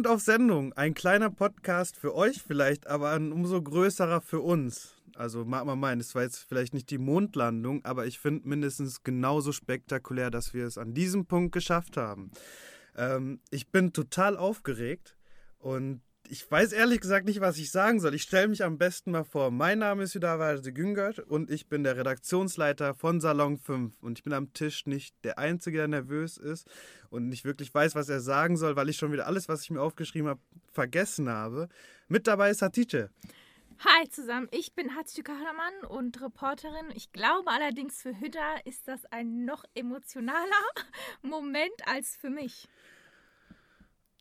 Sind auf Sendung. Ein kleiner Podcast für euch vielleicht, aber ein umso größerer für uns. Also mag man meinen, es war jetzt vielleicht nicht die Mondlandung, aber ich finde mindestens genauso spektakulär, dass wir es an diesem Punkt geschafft haben. Ähm, ich bin total aufgeregt und ich weiß ehrlich gesagt nicht, was ich sagen soll. Ich stelle mich am besten mal vor. Mein Name ist Hüdawalte Güngert und ich bin der Redaktionsleiter von Salon 5. Und ich bin am Tisch nicht der Einzige, der nervös ist und nicht wirklich weiß, was er sagen soll, weil ich schon wieder alles, was ich mir aufgeschrieben habe, vergessen habe. Mit dabei ist Hatice. Hi zusammen, ich bin Hatice Kahraman und Reporterin. Ich glaube allerdings für Hüda ist das ein noch emotionaler Moment als für mich.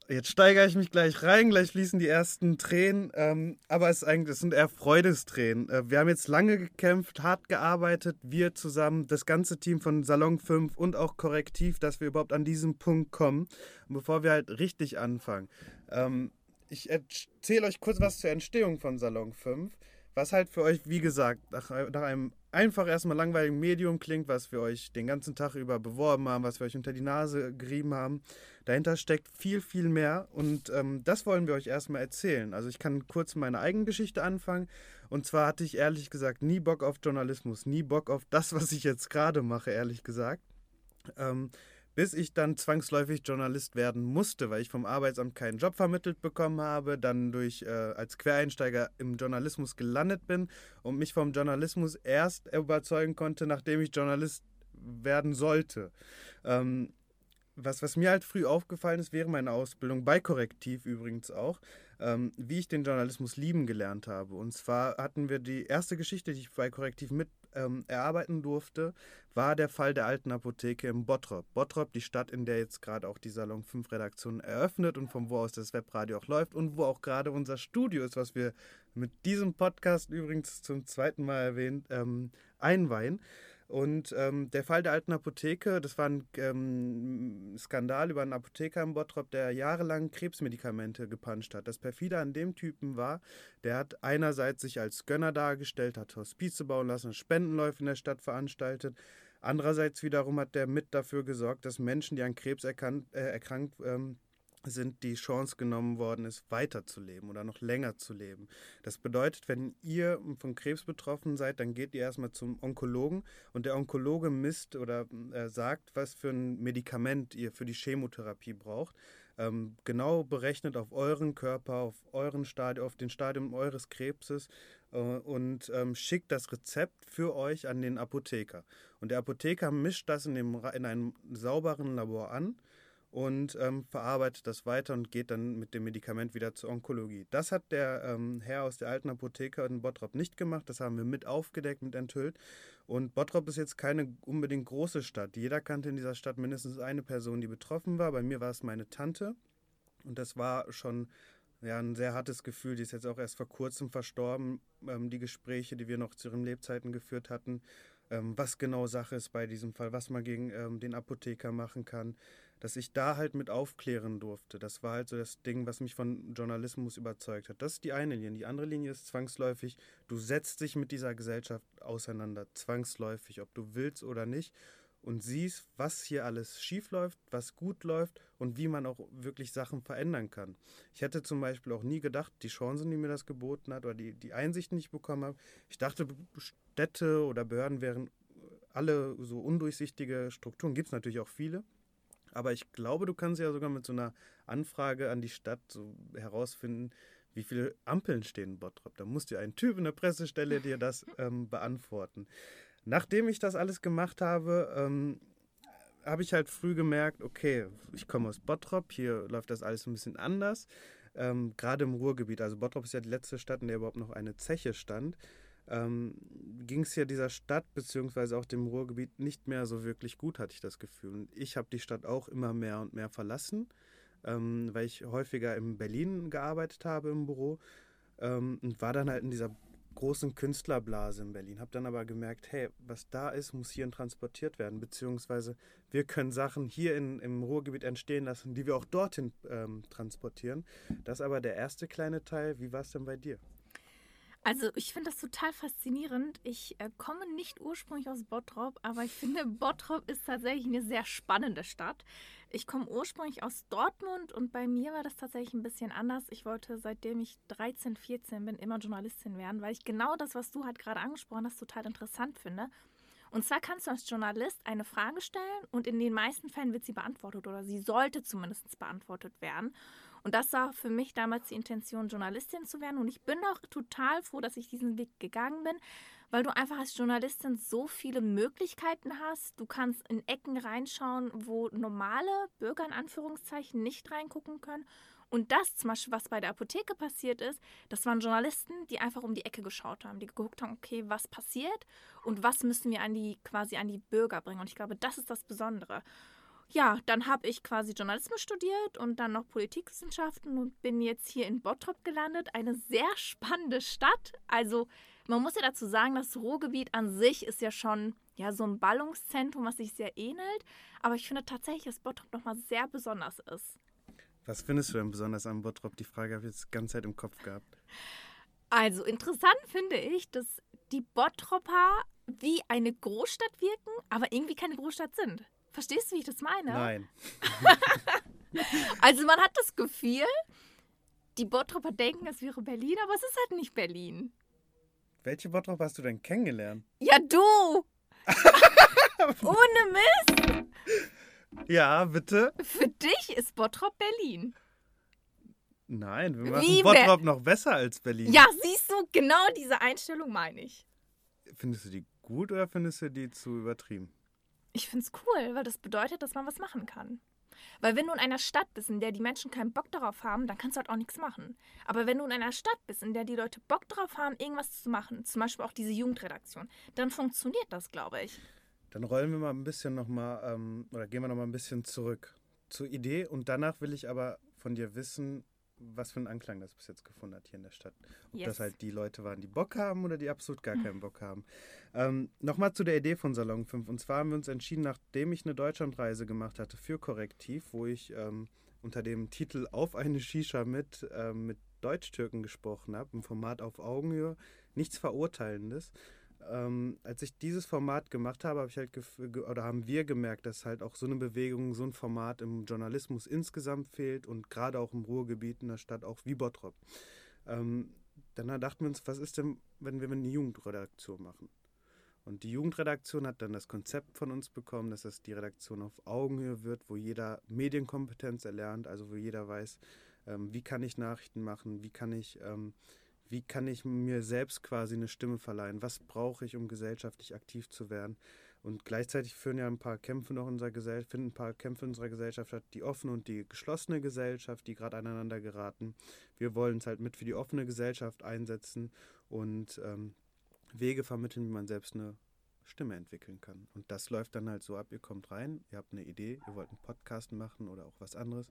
Jetzt steigere ich mich gleich rein, gleich fließen die ersten Tränen. Ähm, aber es, es sind eher Freudestränen. Äh, wir haben jetzt lange gekämpft, hart gearbeitet, wir zusammen, das ganze Team von Salon 5 und auch Korrektiv, dass wir überhaupt an diesen Punkt kommen. Und bevor wir halt richtig anfangen, ähm, ich erzähle euch kurz was zur Entstehung von Salon 5 was halt für euch, wie gesagt, nach, nach, einem einfach erstmal langweiligen Medium klingt, was wir euch den ganzen Tag über beworben haben, was wir euch unter die Nase gerieben haben. Dahinter steckt viel, viel mehr und ähm, das wollen wir euch erstmal erzählen. Also ich kann kurz meine eigene Geschichte anfangen. Und zwar hatte ich ehrlich gesagt nie Bock auf Journalismus, nie Bock auf das, was ich jetzt gerade mache, ehrlich gesagt. Ähm, bis ich dann zwangsläufig Journalist werden musste, weil ich vom Arbeitsamt keinen Job vermittelt bekommen habe, dann durch äh, als Quereinsteiger im Journalismus gelandet bin und mich vom Journalismus erst überzeugen konnte, nachdem ich Journalist werden sollte. Ähm, was, was mir halt früh aufgefallen ist, während meiner Ausbildung, bei Korrektiv übrigens auch, ähm, wie ich den Journalismus lieben gelernt habe. Und zwar hatten wir die erste Geschichte, die ich bei Korrektiv mit ähm, erarbeiten durfte, war der Fall der alten Apotheke im Bottrop. Bottrop, die Stadt, in der jetzt gerade auch die Salon 5 Redaktion eröffnet und von wo aus das Webradio auch läuft und wo auch gerade unser Studio ist, was wir mit diesem Podcast übrigens zum zweiten Mal erwähnt, ähm, einweihen. Und ähm, der Fall der alten Apotheke, das war ein ähm, Skandal über einen Apotheker im Bottrop, der jahrelang Krebsmedikamente gepanscht hat. Das perfide an dem Typen war, der hat einerseits sich als Gönner dargestellt, hat Hospize bauen lassen, Spendenläufe in der Stadt veranstaltet. Andererseits wiederum hat der mit dafür gesorgt, dass Menschen, die an Krebs erkannt, äh, erkrankt ähm, sind die Chance genommen worden ist, weiterzuleben oder noch länger zu leben. Das bedeutet, wenn ihr von Krebs betroffen seid, dann geht ihr erstmal zum Onkologen und der Onkologe misst oder äh, sagt, was für ein Medikament ihr für die Chemotherapie braucht. Ähm, genau berechnet auf euren Körper, auf euren Stadium, auf den Stadium eures Krebses äh, und ähm, schickt das Rezept für euch an den Apotheker. Und der Apotheker mischt das in, dem, in einem sauberen Labor an und ähm, verarbeitet das weiter und geht dann mit dem Medikament wieder zur Onkologie. Das hat der ähm, Herr aus der alten Apotheke in Bottrop nicht gemacht. Das haben wir mit aufgedeckt, mit enthüllt. Und Bottrop ist jetzt keine unbedingt große Stadt. Jeder kannte in dieser Stadt mindestens eine Person, die betroffen war. Bei mir war es meine Tante. Und das war schon ja, ein sehr hartes Gefühl. Die ist jetzt auch erst vor kurzem verstorben. Ähm, die Gespräche, die wir noch zu ihren Lebzeiten geführt hatten, ähm, was genau Sache ist bei diesem Fall, was man gegen ähm, den Apotheker machen kann dass ich da halt mit aufklären durfte. Das war halt so das Ding, was mich von Journalismus überzeugt hat. Das ist die eine Linie. Die andere Linie ist zwangsläufig, du setzt dich mit dieser Gesellschaft auseinander, zwangsläufig, ob du willst oder nicht, und siehst, was hier alles schief läuft, was gut läuft und wie man auch wirklich Sachen verändern kann. Ich hätte zum Beispiel auch nie gedacht, die Chancen, die mir das geboten hat oder die, die Einsichten, die ich bekommen habe, ich dachte, Städte oder Behörden wären alle so undurchsichtige Strukturen, gibt es natürlich auch viele, aber ich glaube, du kannst ja sogar mit so einer Anfrage an die Stadt so herausfinden, wie viele Ampeln stehen in Bottrop. Da muss dir ein Typ in der Pressestelle dir das ähm, beantworten. Nachdem ich das alles gemacht habe, ähm, habe ich halt früh gemerkt, okay, ich komme aus Bottrop, hier läuft das alles ein bisschen anders. Ähm, Gerade im Ruhrgebiet, also Bottrop ist ja die letzte Stadt, in der überhaupt noch eine Zeche stand ähm, ging es ja dieser Stadt beziehungsweise auch dem Ruhrgebiet nicht mehr so wirklich gut, hatte ich das Gefühl. Und ich habe die Stadt auch immer mehr und mehr verlassen, ähm, weil ich häufiger in Berlin gearbeitet habe im Büro ähm, und war dann halt in dieser großen Künstlerblase in Berlin. Habe dann aber gemerkt, hey, was da ist, muss hierhin transportiert werden, beziehungsweise wir können Sachen hier in, im Ruhrgebiet entstehen lassen, die wir auch dorthin ähm, transportieren. Das ist aber der erste kleine Teil. Wie war es denn bei dir? Also ich finde das total faszinierend. Ich äh, komme nicht ursprünglich aus Bottrop, aber ich finde, Bottrop ist tatsächlich eine sehr spannende Stadt. Ich komme ursprünglich aus Dortmund und bei mir war das tatsächlich ein bisschen anders. Ich wollte, seitdem ich 13, 14 bin, immer Journalistin werden, weil ich genau das, was du halt gerade angesprochen hast, total interessant finde. Und zwar kannst du als Journalist eine Frage stellen und in den meisten Fällen wird sie beantwortet oder sie sollte zumindest beantwortet werden. Und das war für mich damals die Intention, Journalistin zu werden. Und ich bin auch total froh, dass ich diesen Weg gegangen bin, weil du einfach als Journalistin so viele Möglichkeiten hast. Du kannst in Ecken reinschauen, wo normale Bürger in Anführungszeichen nicht reingucken können. Und das zum Beispiel, was bei der Apotheke passiert ist, das waren Journalisten, die einfach um die Ecke geschaut haben, die geguckt haben, okay, was passiert und was müssen wir an die quasi an die Bürger bringen. Und ich glaube, das ist das Besondere ja, dann habe ich quasi Journalismus studiert und dann noch Politikwissenschaften und bin jetzt hier in Bottrop gelandet. Eine sehr spannende Stadt. Also man muss ja dazu sagen, das Ruhrgebiet an sich ist ja schon ja, so ein Ballungszentrum, was sich sehr ähnelt. Aber ich finde tatsächlich, dass Bottrop nochmal sehr besonders ist. Was findest du denn besonders an Bottrop? Die Frage habe ich jetzt die ganze Zeit im Kopf gehabt. Also interessant finde ich, dass die Bottropper wie eine Großstadt wirken, aber irgendwie keine Großstadt sind. Verstehst du, wie ich das meine? Nein. also man hat das Gefühl, die Bottropper denken, es wäre Berlin, aber es ist halt nicht Berlin. Welche Bottrop hast du denn kennengelernt? Ja, du! Ohne Mist! Ja, bitte? Für dich ist Bottrop Berlin. Nein, wir machen Wie Bottrop noch besser als Berlin. Ja, siehst du, genau diese Einstellung meine ich. Findest du die gut oder findest du die zu übertrieben? Ich finde es cool, weil das bedeutet, dass man was machen kann. Weil wenn du in einer Stadt bist, in der die Menschen keinen Bock darauf haben, dann kannst du halt auch nichts machen. Aber wenn du in einer Stadt bist, in der die Leute Bock darauf haben, irgendwas zu machen, zum Beispiel auch diese Jugendredaktion, dann funktioniert das, glaube ich. Dann rollen wir mal ein bisschen nochmal, ähm, oder gehen wir nochmal ein bisschen zurück zur Idee und danach will ich aber von dir wissen, was für einen Anklang das bis jetzt gefunden hat hier in der Stadt. Ob yes. das halt die Leute waren, die Bock haben oder die absolut gar keinen Bock haben. Ähm, Nochmal zu der Idee von Salon 5. Und zwar haben wir uns entschieden, nachdem ich eine Deutschlandreise gemacht hatte für Korrektiv, wo ich ähm, unter dem Titel Auf eine Shisha mit, ähm, mit Deutsch-Türken gesprochen habe, im Format auf Augenhöhe, nichts Verurteilendes ähm, als ich dieses Format gemacht habe, habe ich halt oder haben wir gemerkt, dass halt auch so eine Bewegung, so ein Format im Journalismus insgesamt fehlt und gerade auch im Ruhrgebiet in der Stadt auch wie Bottrop. Ähm, dann dachten wir uns, was ist denn, wenn wir eine Jugendredaktion machen? Und die Jugendredaktion hat dann das Konzept von uns bekommen, dass das die Redaktion auf Augenhöhe wird, wo jeder Medienkompetenz erlernt, also wo jeder weiß, ähm, wie kann ich Nachrichten machen, wie kann ich ähm, wie kann ich mir selbst quasi eine Stimme verleihen? Was brauche ich, um gesellschaftlich aktiv zu werden? Und gleichzeitig führen ja ein paar Kämpfe noch in unserer Gesellschaft, finden ein paar Kämpfe in unserer Gesellschaft statt, die offene und die geschlossene Gesellschaft, die gerade aneinander geraten. Wir wollen es halt mit für die offene Gesellschaft einsetzen und ähm, Wege vermitteln, wie man selbst eine Stimme entwickeln kann. Und das läuft dann halt so ab, ihr kommt rein, ihr habt eine Idee, ihr wollt einen Podcast machen oder auch was anderes.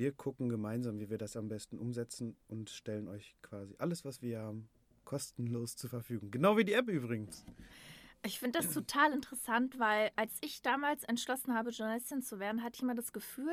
Wir gucken gemeinsam, wie wir das am besten umsetzen und stellen euch quasi alles, was wir haben, kostenlos zur Verfügung. Genau wie die App übrigens. Ich finde das total interessant, weil als ich damals entschlossen habe, Journalistin zu werden, hatte ich immer das Gefühl,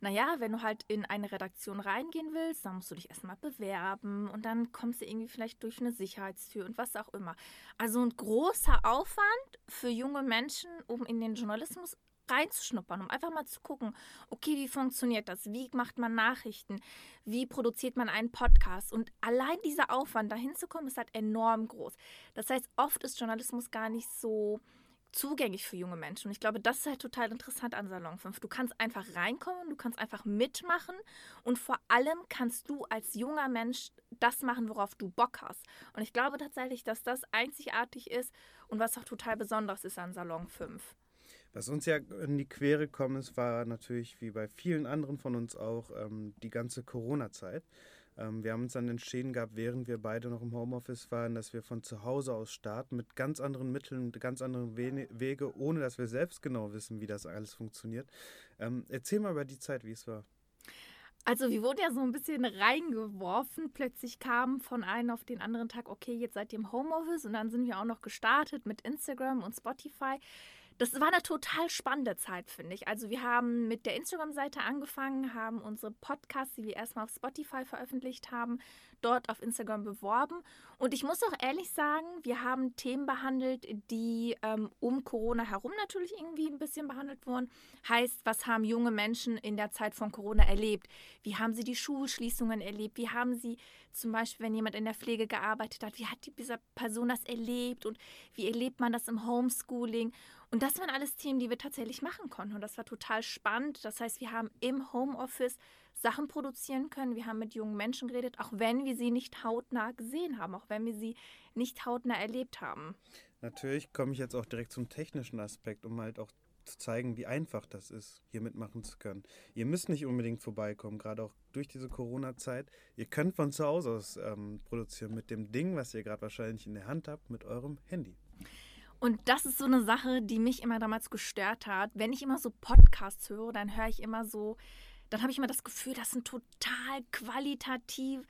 naja, wenn du halt in eine Redaktion reingehen willst, dann musst du dich erstmal bewerben und dann kommst du irgendwie vielleicht durch eine Sicherheitstür und was auch immer. Also ein großer Aufwand für junge Menschen, um in den Journalismus reinzuschnuppern, um einfach mal zu gucken, okay, wie funktioniert das? Wie macht man Nachrichten? Wie produziert man einen Podcast? Und allein dieser Aufwand, dahin zu kommen, ist halt enorm groß. Das heißt, oft ist Journalismus gar nicht so zugänglich für junge Menschen. Und ich glaube, das ist halt total interessant an Salon 5. Du kannst einfach reinkommen, du kannst einfach mitmachen und vor allem kannst du als junger Mensch das machen, worauf du Bock hast. Und ich glaube tatsächlich, dass das einzigartig ist und was auch total besonders ist an Salon 5. Was uns ja in die Quere gekommen ist, war natürlich wie bei vielen anderen von uns auch ähm, die ganze Corona-Zeit. Ähm, wir haben uns dann entschieden gehabt, während wir beide noch im Homeoffice waren, dass wir von zu Hause aus starten mit ganz anderen Mitteln, mit ganz anderen We Wege, ohne dass wir selbst genau wissen, wie das alles funktioniert. Ähm, erzähl mal über die Zeit, wie es war. Also wir wurden ja so ein bisschen reingeworfen. Plötzlich kam von einem auf den anderen Tag, okay, jetzt seid ihr im Homeoffice und dann sind wir auch noch gestartet mit Instagram und Spotify das war eine total spannende Zeit, finde ich. Also wir haben mit der Instagram-Seite angefangen, haben unsere Podcasts, die wir erstmal auf Spotify veröffentlicht haben, dort auf Instagram beworben. Und ich muss auch ehrlich sagen, wir haben Themen behandelt, die ähm, um Corona herum natürlich irgendwie ein bisschen behandelt wurden. Heißt, was haben junge Menschen in der Zeit von Corona erlebt? Wie haben sie die Schulschließungen erlebt? Wie haben sie zum Beispiel, wenn jemand in der Pflege gearbeitet hat, wie hat diese Person das erlebt und wie erlebt man das im Homeschooling? Und das waren alles Themen, die wir tatsächlich machen konnten. Und das war total spannend. Das heißt, wir haben im Homeoffice Sachen produzieren können. Wir haben mit jungen Menschen geredet, auch wenn wir sie nicht hautnah gesehen haben, auch wenn wir sie nicht hautnah erlebt haben. Natürlich komme ich jetzt auch direkt zum technischen Aspekt, um halt auch zu zeigen, wie einfach das ist, hier mitmachen zu können. Ihr müsst nicht unbedingt vorbeikommen, gerade auch durch diese Corona-Zeit. Ihr könnt von zu Hause aus ähm, produzieren mit dem Ding, was ihr gerade wahrscheinlich in der Hand habt, mit eurem Handy. Und das ist so eine Sache, die mich immer damals gestört hat. Wenn ich immer so Podcasts höre, dann höre ich immer so, dann habe ich immer das Gefühl, das sind total qualitativ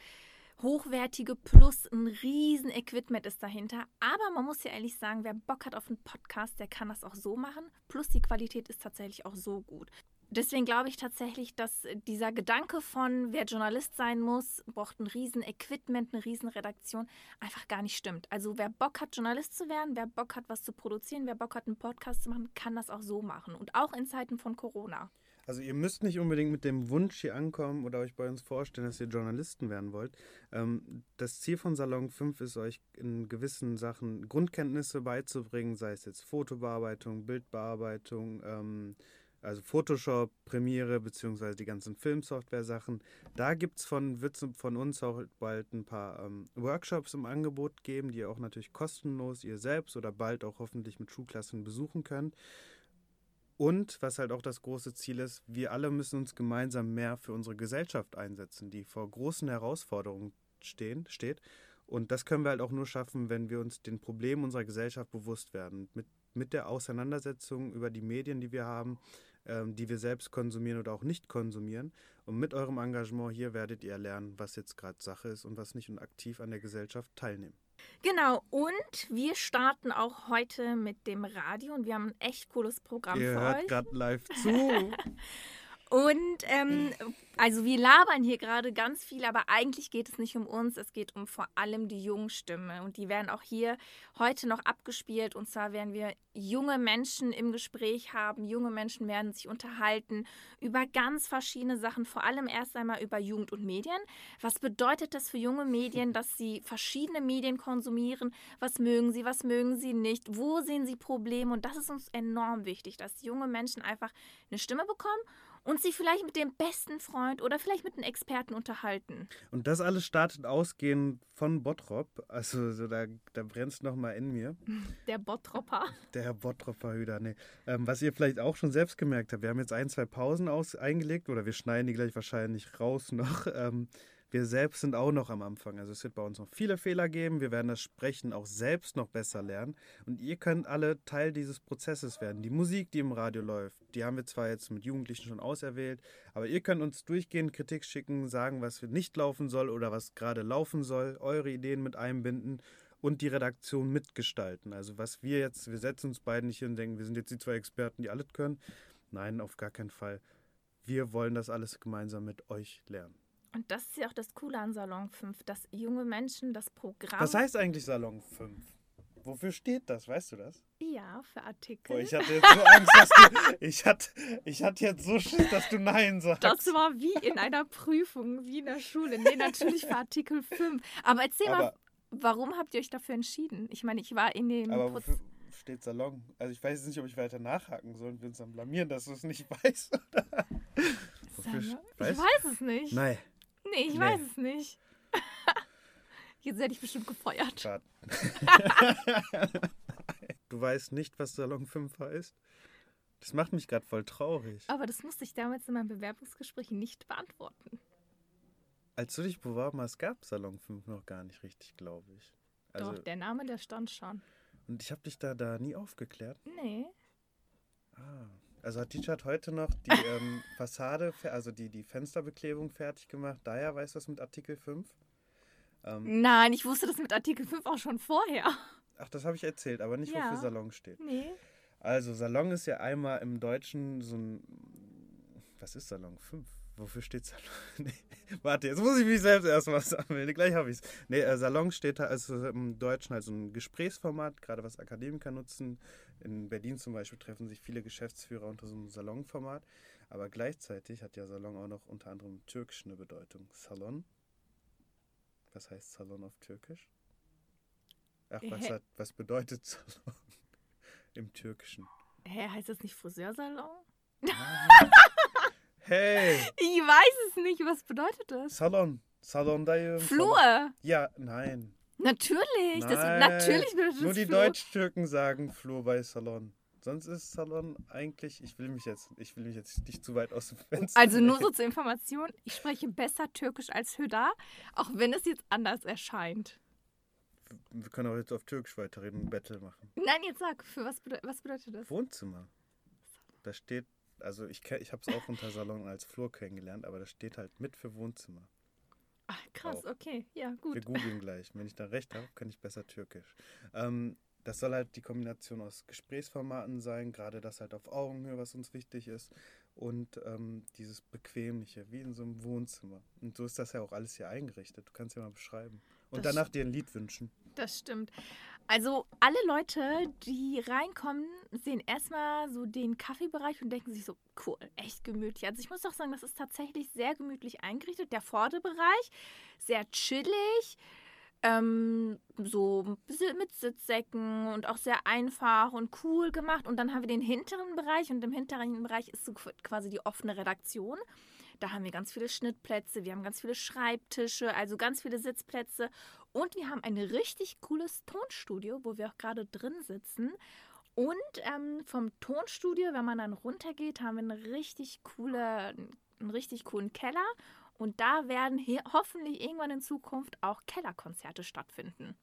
hochwertige plus ein riesen Equipment ist dahinter. Aber man muss ja ehrlich sagen, wer Bock hat auf einen Podcast, der kann das auch so machen. Plus die Qualität ist tatsächlich auch so gut. Deswegen glaube ich tatsächlich, dass dieser Gedanke von, wer Journalist sein muss, braucht ein riesen Equipment, eine riesen Redaktion, einfach gar nicht stimmt. Also wer Bock hat, Journalist zu werden, wer Bock hat, was zu produzieren, wer Bock hat, einen Podcast zu machen, kann das auch so machen. Und auch in Zeiten von Corona. Also ihr müsst nicht unbedingt mit dem Wunsch hier ankommen oder euch bei uns vorstellen, dass ihr Journalisten werden wollt. Ähm, das Ziel von Salon 5 ist, euch in gewissen Sachen Grundkenntnisse beizubringen, sei es jetzt Fotobearbeitung, Bildbearbeitung, ähm, also Photoshop, Premiere beziehungsweise die ganzen Filmsoftware-Sachen. Da gibt es von, von uns auch bald ein paar ähm, Workshops im Angebot geben, die ihr auch natürlich kostenlos ihr selbst oder bald auch hoffentlich mit Schulklassen besuchen könnt. Und was halt auch das große Ziel ist, wir alle müssen uns gemeinsam mehr für unsere Gesellschaft einsetzen, die vor großen Herausforderungen stehen, steht. Und das können wir halt auch nur schaffen, wenn wir uns den Problemen unserer Gesellschaft bewusst werden. Mit, mit der Auseinandersetzung über die Medien, die wir haben, ähm, die wir selbst konsumieren oder auch nicht konsumieren. Und mit eurem Engagement hier werdet ihr lernen, was jetzt gerade Sache ist und was nicht und aktiv an der Gesellschaft teilnehmen. Genau, und wir starten auch heute mit dem Radio und wir haben ein echt cooles Programm ihr für hört euch. gerade live zu. Und ähm, also wir labern hier gerade ganz viel, aber eigentlich geht es nicht um uns, es geht um vor allem die jungen Stimme. Und die werden auch hier heute noch abgespielt. Und zwar werden wir junge Menschen im Gespräch haben. Junge Menschen werden sich unterhalten über ganz verschiedene Sachen, vor allem erst einmal über Jugend und Medien. Was bedeutet das für junge Medien, dass sie verschiedene Medien konsumieren? Was mögen sie, was mögen sie nicht? Wo sehen sie Probleme? Und das ist uns enorm wichtig, dass junge Menschen einfach eine Stimme bekommen und sich vielleicht mit dem besten Freund oder vielleicht mit einem Experten unterhalten. Und das alles startet ausgehend von Bottrop. Also so, da, da brennt es nochmal in mir. Der Bottropper. Der Herr Bottropper Hüder, nee. Ähm, was ihr vielleicht auch schon selbst gemerkt habt, wir haben jetzt ein, zwei Pausen aus, eingelegt oder wir schneiden die gleich wahrscheinlich raus noch. Ähm, wir selbst sind auch noch am Anfang. Also es wird bei uns noch viele Fehler geben. Wir werden das Sprechen auch selbst noch besser lernen. Und ihr könnt alle Teil dieses Prozesses werden. Die Musik, die im Radio läuft, die haben wir zwar jetzt mit Jugendlichen schon auserwählt, aber ihr könnt uns durchgehend Kritik schicken, sagen, was nicht laufen soll oder was gerade laufen soll, eure Ideen mit einbinden und die Redaktion mitgestalten. Also was wir jetzt, wir setzen uns beiden nicht hin und denken, wir sind jetzt die zwei Experten, die alles können. Nein, auf gar keinen Fall. Wir wollen das alles gemeinsam mit euch lernen. Und das ist ja auch das Coole an Salon 5, dass junge Menschen das Programm. Was heißt eigentlich Salon 5? Wofür steht das? Weißt du das? Ja, für Artikel. Boah, ich hatte jetzt so Angst, dass du. Ich hatte, ich hatte jetzt so Schiss, dass du Nein sagst. das war wie in einer Prüfung, wie in der Schule. Nee, natürlich für Artikel 5. Aber erzähl mal, aber, warum habt ihr euch dafür entschieden? Ich meine, ich war in dem aber Proz- wofür steht Salon? Also ich weiß jetzt nicht, ob ich weiter nachhaken soll und wir uns dann blamieren, dass du es nicht weißt. Oder? Wofür? Ich weiß es nicht. Nein. Nee, ich Nee. weiß es nicht. Jetzt werde ich bestimmt gefeuert. Schade. du weißt nicht, was Salon 5 heißt? Das macht mich gerade voll traurig. Aber das musste ich damals in meinem Bewerbungsgespräch nicht beantworten. Als du dich beworben hast, gab Salon 5 noch gar nicht richtig, glaube ich. Also, Doch, der Name, der stand schon. und ich habe dich da, da nie aufgeklärt. Nee. Ah. Also hat hat heute noch die ähm, Fassade, also die, die Fensterbeklebung fertig gemacht. Daher weißt du das mit Artikel 5? Ähm, Nein, ich wusste das mit Artikel 5 auch schon vorher. ach, das habe ich erzählt, aber nicht, Ja. wofür Salon steht. Nee. Also, Salon ist ja einmal im Deutschen so ein. Was ist Salon? Fünf. Wofür steht Salon? nee, warte, jetzt muss ich mich selbst erstmal sammeln. Gleich habe ich es. Nee, äh, Salon steht da, also im Deutschen halt so ein Gesprächsformat, gerade was Akademiker nutzen. In Berlin zum Beispiel treffen sich viele Geschäftsführer unter so einem Salonformat. Aber gleichzeitig hat ja Salon auch noch unter anderem türkisch eine Bedeutung. Salon. Was heißt Salon auf Türkisch? Ach, was, hat, was bedeutet Salon im Türkischen? Hä, heißt das nicht Friseursalon? hey! Ich weiß es nicht. Was bedeutet das? Salon. Salondayım. Flur. Ja, nein. Natürlich. nein. Das, natürlich bedeutet Nur die Flur. Deutsch-Türken sagen Flur bei Salon. Sonst ist Salon eigentlich, ich will mich jetzt, ich will mich jetzt nicht zu weit aus dem Fenster. Also nur so zur Information, ich spreche besser Türkisch als Hüda, auch wenn es jetzt anders erscheint. Wir können auch jetzt auf Türkisch weiterreden und Battle machen. Nein, jetzt sag, für was, bedeu was bedeutet das? Wohnzimmer. Da steht, also ich, ich habe es auch unter Salon als Flur kennengelernt, aber das steht halt mit für Wohnzimmer. Ach, krass, Auch. okay, ja, Wir gut. googeln gleich. Wenn ich da recht habe, kann ich besser Türkisch. Ähm, das soll halt die Kombination aus Gesprächsformaten sein, gerade das halt auf Augenhöhe, was uns wichtig ist. Und ähm, dieses Bequemliche, wie in so einem Wohnzimmer. Und so ist das ja auch alles hier eingerichtet. Du kannst ja mal beschreiben. Und Das danach dir ein Lied wünschen. Das stimmt. Also alle Leute, die reinkommen, sehen erstmal so den Kaffeebereich und denken sich so, cool, echt gemütlich. Also ich muss doch sagen, das ist tatsächlich sehr gemütlich eingerichtet. Der Vorderbereich, sehr chillig, ähm, so mit Sitzsäcken und auch sehr einfach und cool gemacht. Und dann haben wir den hinteren Bereich und im hinteren Bereich ist so quasi die offene Redaktion. Da haben wir ganz viele Schnittplätze, wir haben ganz viele Schreibtische, also ganz viele Sitzplätze. Und wir haben ein richtig cooles Tonstudio, wo wir auch gerade drin sitzen. Und ähm, vom Tonstudio, wenn man dann runtergeht, haben wir eine richtig coole, einen richtig coolen Keller. Und da werden hier hoffentlich irgendwann in Zukunft auch Kellerkonzerte stattfinden.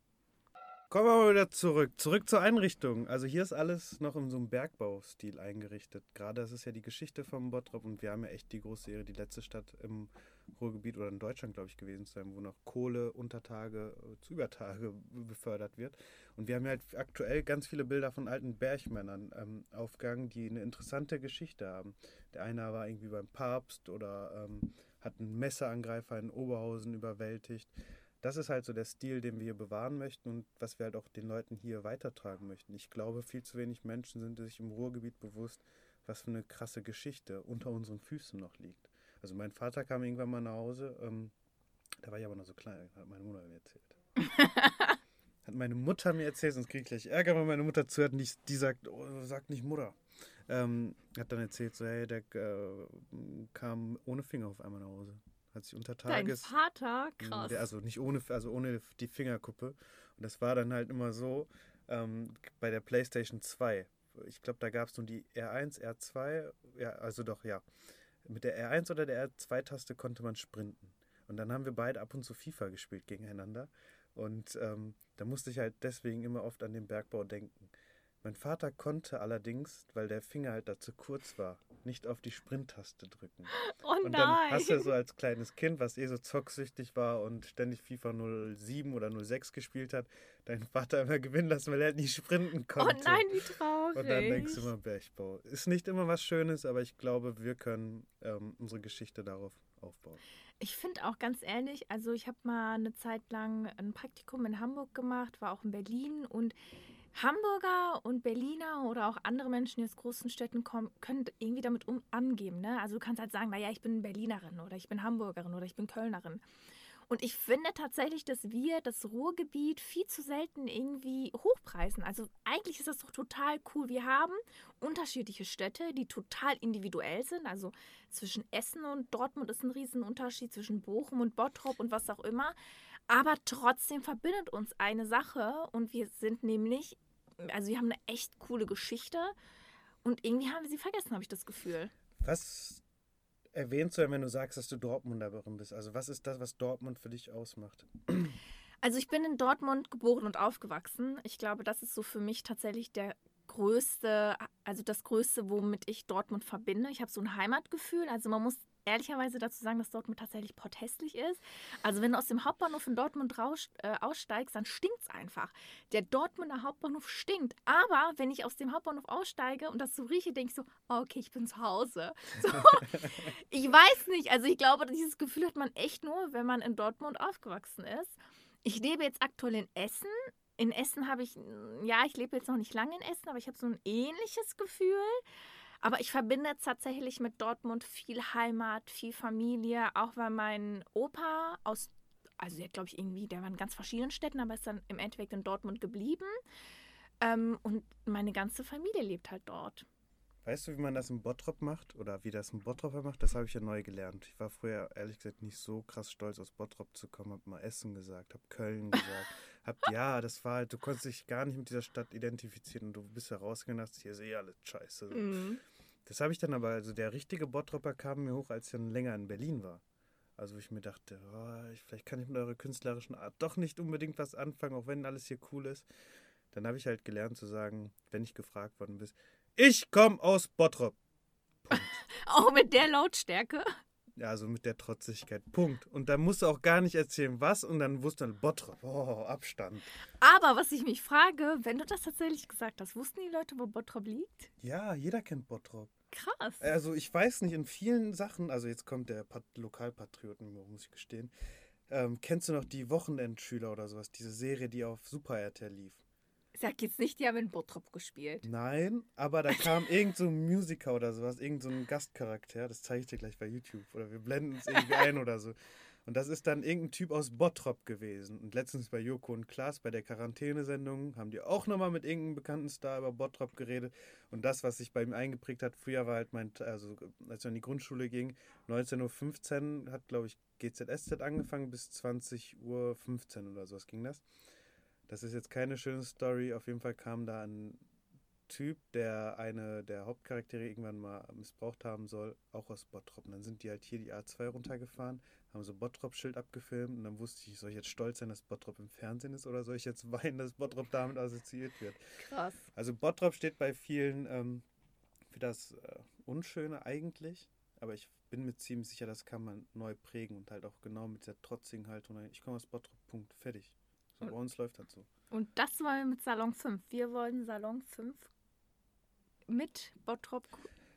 Kommen wir mal wieder zurück. Zurück zur Einrichtung. Also hier ist alles noch in so einem Bergbaustil eingerichtet. Gerade das ist ja die Geschichte vom Bottrop und wir haben ja echt die große Ehre, die letzte Stadt im Ruhrgebiet oder in Deutschland, glaube ich, gewesen zu sein, wo noch Kohle unter Tage äh, zu Übertage befördert wird. Und wir haben halt aktuell ganz viele Bilder von alten Bergmännern ähm, aufgegangen, die eine interessante Geschichte haben. Der eine war irgendwie beim Papst oder ähm, hat einen Messerangreifer in Oberhausen überwältigt das ist halt so der Stil, den wir hier bewahren möchten und was wir halt auch den Leuten hier weitertragen möchten. Ich glaube, viel zu wenig Menschen sind sich im Ruhrgebiet bewusst, was für eine krasse Geschichte unter unseren Füßen noch liegt. Also mein Vater kam irgendwann mal nach Hause, ähm, da war ich aber noch so klein, hat meine Mutter mir erzählt. hat meine Mutter mir erzählt, sonst kriege ich gleich Ärger, wenn meine Mutter zuhört und die, die sagt, oh, sag nicht Mutter. Ähm, hat dann erzählt, so, hey, der äh, kam ohne Finger auf einmal nach Hause. Hat sich unter Dein Tages... Vater, Mm, krass. Also nicht ohne, also ohne die Fingerkuppe. Und das war dann halt immer so ähm, bei der PlayStation 2. Ich glaube, da gab es nur die R1, R2. Ja, also doch, ja. Mit der R1 oder der R2-Taste konnte man sprinten. Und dann haben wir beide ab und zu FIFA gespielt gegeneinander. Und ähm, da musste ich halt deswegen immer oft an den Bergbau denken. Mein Vater konnte allerdings, weil der Finger halt da zu kurz war, nicht auf die Sprint-Taste drücken. oh Und nein. dann hast du so als kleines Kind, was eh so zocksüchtig war und ständig FIFA 07 oder 06 gespielt hat, deinen Vater immer gewinnen lassen, weil er halt nicht sprinten oh konnte. nein, wie traurig. Und dann denkst du immer, Bergbau. Ist nicht immer was Schönes, aber ich glaube, wir können ähm, unsere Geschichte darauf aufbauen. Ich finde auch ganz ehrlich, also ich habe mal eine Zeit lang ein Praktikum in Hamburg gemacht, war auch in Berlin und Hamburger und Berliner oder auch andere Menschen, die aus großen Städten kommen, können irgendwie damit um angeben. Ne? Also du kannst halt sagen, naja, ich bin Berlinerin oder ich bin Hamburgerin oder ich bin Kölnerin. Und ich finde tatsächlich, dass wir das Ruhrgebiet viel zu selten irgendwie hochpreisen. Also eigentlich ist das doch total cool. Wir haben unterschiedliche Städte, die total individuell sind. Also zwischen Essen und Dortmund ist ein Riesenunterschied, zwischen Bochum und Bottrop und was auch immer. Aber trotzdem verbindet uns eine Sache und wir sind nämlich, also wir haben eine echt coole Geschichte und irgendwie haben wir sie vergessen, habe ich das Gefühl. Was erwähnst du denn, wenn du sagst, dass du Dortmunderin bist? Also was ist das, was Dortmund für dich ausmacht? Also ich bin in Dortmund geboren und aufgewachsen. Ich glaube, das ist so für mich tatsächlich der größte, also das größte, womit ich Dortmund verbinde. Ich habe so ein Heimatgefühl. Also man muss ehrlicherweise dazu sagen, dass Dortmund tatsächlich porthässlich ist. Also wenn du aus dem Hauptbahnhof in Dortmund raus, äh, aussteigst, dann stinkt es einfach. Der Dortmunder Hauptbahnhof stinkt. Aber wenn ich aus dem Hauptbahnhof aussteige und das so rieche, denke ich so, oh, okay, ich bin zu Hause. So, ich weiß nicht. Also ich glaube, dieses Gefühl hat man echt nur, wenn man in Dortmund aufgewachsen ist. Ich lebe jetzt aktuell in Essen. In Essen habe ich, ja, ich lebe jetzt noch nicht lange in Essen, aber ich habe so ein ähnliches Gefühl. Aber ich verbinde tatsächlich mit Dortmund viel Heimat, viel Familie, auch weil mein Opa aus, also der glaube ich irgendwie, der war in ganz verschiedenen Städten, aber ist dann im Endeffekt in Dortmund geblieben. Ähm, und meine ganze Familie lebt halt dort. Weißt du, wie man das in Bottrop macht oder wie das ein Bottroper macht? Das habe ich ja neu gelernt. Ich war früher ehrlich gesagt nicht so krass stolz aus Bottrop zu kommen, habe mal Essen gesagt, habe Köln gesagt, hab ja, das war halt, du konntest dich gar nicht mit dieser Stadt identifizieren und du bist da rausgegangen und hast hier sehe alles scheiße. Mhm. Das habe ich dann aber, also der richtige Bottropper kam mir hoch, als ich dann länger in Berlin war. Also ich mir dachte, oh, ich, vielleicht kann ich mit eurer künstlerischen Art doch nicht unbedingt was anfangen, auch wenn alles hier cool ist. Dann habe ich halt gelernt zu sagen, wenn ich gefragt worden bin, ich komme aus Bottrop. auch mit der Lautstärke? Ja, also mit der Trotzigkeit. Punkt. Und dann musst du auch gar nicht erzählen, was. Und dann wusste dann Bottrop. Oh, Abstand. Aber was ich mich frage, wenn du das tatsächlich gesagt hast, wussten die Leute, wo Bottrop liegt? Ja, jeder kennt Bottrop. Krass. Also ich weiß nicht, in vielen Sachen, also jetzt kommt der Pat Lokalpatrioten, muss ich gestehen. Ähm, kennst du noch die Wochenendschüler oder sowas? Diese Serie, die auf Super RTL lief. Sag jetzt nicht, die haben in Bottrop gespielt. Nein, aber da kam irgend so ein Musiker oder sowas, irgend so ein Gastcharakter, das zeige ich dir gleich bei YouTube. Oder wir blenden es irgendwie ein oder so. Und das ist dann irgendein Typ aus Bottrop gewesen. Und letztens bei Joko und Klaas, bei der Quarantänesendung, haben die auch nochmal mit irgendeinem bekannten Star über Bottrop geredet. Und das, was sich bei ihm eingeprägt hat, früher war halt mein, also als er in die Grundschule ging, 19.15 Uhr hat, glaube ich, GZSZ angefangen bis 20.15 Uhr oder so, was ging das. Das ist jetzt keine schöne Story. Auf jeden Fall kam da ein Typ, der eine der Hauptcharaktere irgendwann mal missbraucht haben soll, auch aus Bottrop. Und dann sind die halt hier die A2 runtergefahren, haben so Bottrop-Schild abgefilmt und dann wusste ich, soll ich jetzt stolz sein, dass Bottrop im Fernsehen ist oder soll ich jetzt weinen, dass Bottrop damit assoziiert wird? Krass. Also Bottrop steht bei vielen ähm, für das äh, Unschöne eigentlich, aber ich bin mir ziemlich sicher, das kann man neu prägen und halt auch genau mit der trotzigen Haltung. Ich komme aus Bottrop, Punkt, fertig. So, bei uns läuft das so. Und das wollen wir mit Salon 5. Wir wollen Salon 5 mit Bottrop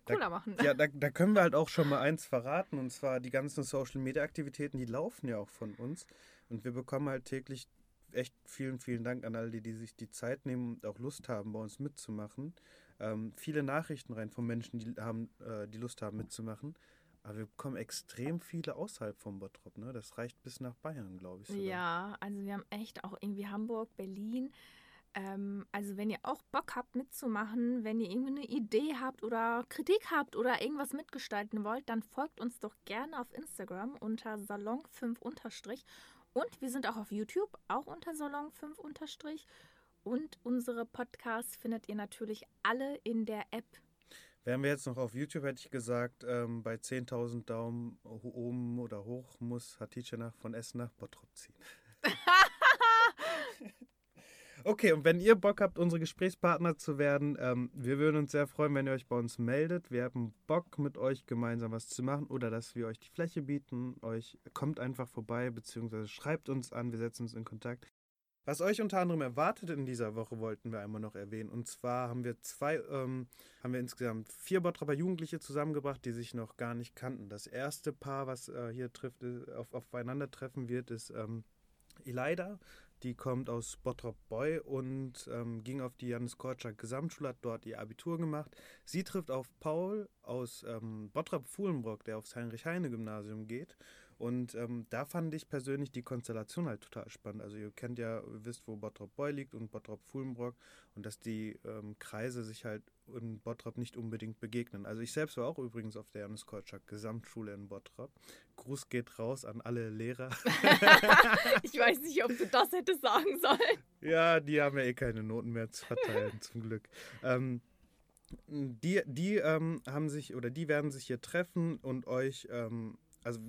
cooler da, machen. Ja, da, da können wir halt auch schon mal eins verraten. Und zwar die ganzen Social Media Aktivitäten, die laufen ja auch von uns. Und wir bekommen halt täglich echt vielen, vielen Dank an alle, die, die sich die Zeit nehmen und auch Lust haben, bei uns mitzumachen. Ähm, viele Nachrichten rein von Menschen, die, haben, äh, die Lust haben mitzumachen. Aber wir bekommen extrem viele außerhalb vom Bottrop, ne? Das reicht bis nach Bayern, glaube ich. Sogar. Ja, also wir haben echt auch irgendwie Hamburg, Berlin. Ähm, also wenn ihr auch Bock habt mitzumachen, wenn ihr irgendwie eine Idee habt oder Kritik habt oder irgendwas mitgestalten wollt, dann folgt uns doch gerne auf Instagram unter Salon5 unterstrich. Und wir sind auch auf YouTube, auch unter Salon5 unterstrich. Und unsere Podcasts findet ihr natürlich alle in der App Wären wir jetzt noch auf YouTube, hätte ich gesagt, ähm, bei 10.000 Daumen oben oder hoch muss Hatice nach von Essen nach Bottrop ziehen. okay, und wenn ihr Bock habt, unsere Gesprächspartner zu werden, ähm, wir würden uns sehr freuen, wenn ihr euch bei uns meldet. Wir haben Bock, mit euch gemeinsam was zu machen oder dass wir euch die Fläche bieten. Euch kommt einfach vorbei, beziehungsweise schreibt uns an, wir setzen uns in Kontakt. Was euch unter anderem erwartet in dieser Woche, wollten wir einmal noch erwähnen. Und zwar haben wir zwei, ähm, haben wir insgesamt vier Bottroper Jugendliche zusammengebracht, die sich noch gar nicht kannten. Das erste Paar, was äh, hier trifft, äh, auf, aufeinandertreffen wird, ist ähm, Elida. Die kommt aus Bottrop Boy und ähm, ging auf die Janis Korczak Gesamtschule, hat dort ihr Abitur gemacht. Sie trifft auf Paul aus ähm, Bottrop-Fuhlenbrock, der aufs Heinrich-Heine-Gymnasium geht. Und ähm, da fand ich persönlich die Konstellation halt total spannend. Also ihr kennt ja, ihr wisst, wo Bottrop Boy liegt und Bottrop Fuhlenbrock und dass die ähm, Kreise sich halt in Bottrop nicht unbedingt begegnen. Also ich selbst war auch übrigens auf der Janis Korczak Gesamtschule in Bottrop. Gruß geht raus an alle Lehrer. ich weiß nicht, ob du das hättest sagen sollen. Ja, die haben ja eh keine Noten mehr zu verteilen, zum Glück. Ähm, die die ähm, haben sich oder die werden sich hier treffen und euch, ähm, also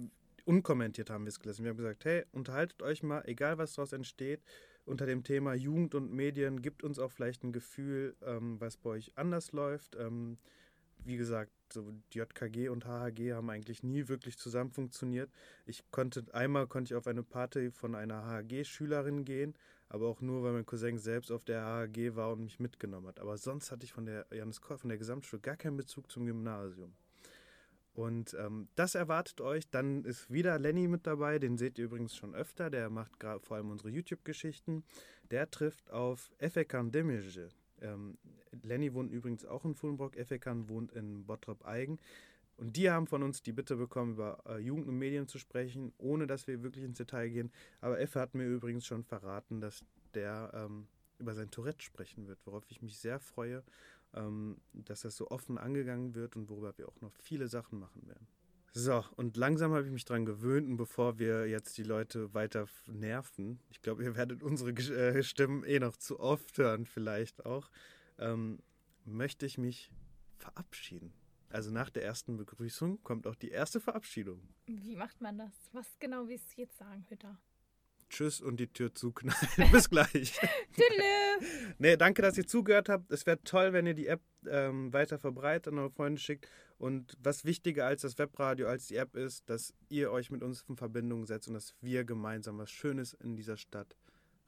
unkommentiert haben wir es gelassen. Wir haben gesagt, hey, unterhaltet euch mal, egal was daraus entsteht, unter dem Thema Jugend und Medien. Gibt uns auch vielleicht ein Gefühl, ähm, was bei euch anders läuft. Ähm, wie gesagt, so JKG und HHG haben eigentlich nie wirklich zusammen funktioniert. Ich konnte einmal konnte ich auf eine Party von einer HHG-Schülerin gehen, aber auch nur, weil mein Cousin selbst auf der HHG war und mich mitgenommen hat. Aber sonst hatte ich von der Janis Koll, von der Gesamtschule gar keinen Bezug zum Gymnasium. Und ähm, das erwartet euch. Dann ist wieder Lenny mit dabei. Den seht ihr übrigens schon öfter. Der macht vor allem unsere YouTube-Geschichten. Der trifft auf Efekan Demirci. Ähm, Lenny wohnt übrigens auch in Fulmbrock. Efekan wohnt in Bottrop-Eigen. Und die haben von uns die Bitte bekommen, über äh, Jugend und Medien zu sprechen, ohne dass wir wirklich ins Detail gehen. Aber Effe hat mir übrigens schon verraten, dass der ähm, über sein Tourette sprechen wird, worauf ich mich sehr freue dass das so offen angegangen wird und worüber wir auch noch viele Sachen machen werden. So, und langsam habe ich mich daran gewöhnt und bevor wir jetzt die Leute weiter nerven, ich glaube, ihr werdet unsere äh, Stimmen eh noch zu oft hören, vielleicht auch, ähm, möchte ich mich verabschieden. Also nach der ersten Begrüßung kommt auch die erste Verabschiedung. Wie macht man das? Was genau willst du jetzt sagen, Hütter? Tschüss und die Tür zuknallen. Bis gleich. nee, danke, dass ihr zugehört habt. Es wäre toll, wenn ihr die App ähm, weiter verbreitet und eure Freunde schickt. Und was wichtiger als das Webradio, als die App ist, dass ihr euch mit uns in Verbindung setzt und dass wir gemeinsam was Schönes in dieser Stadt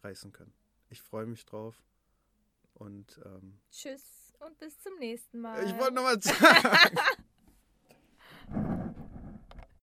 reißen können. Ich freue mich drauf. Und ähm, Tschüss und bis zum nächsten Mal. Ich wollte noch mal sagen.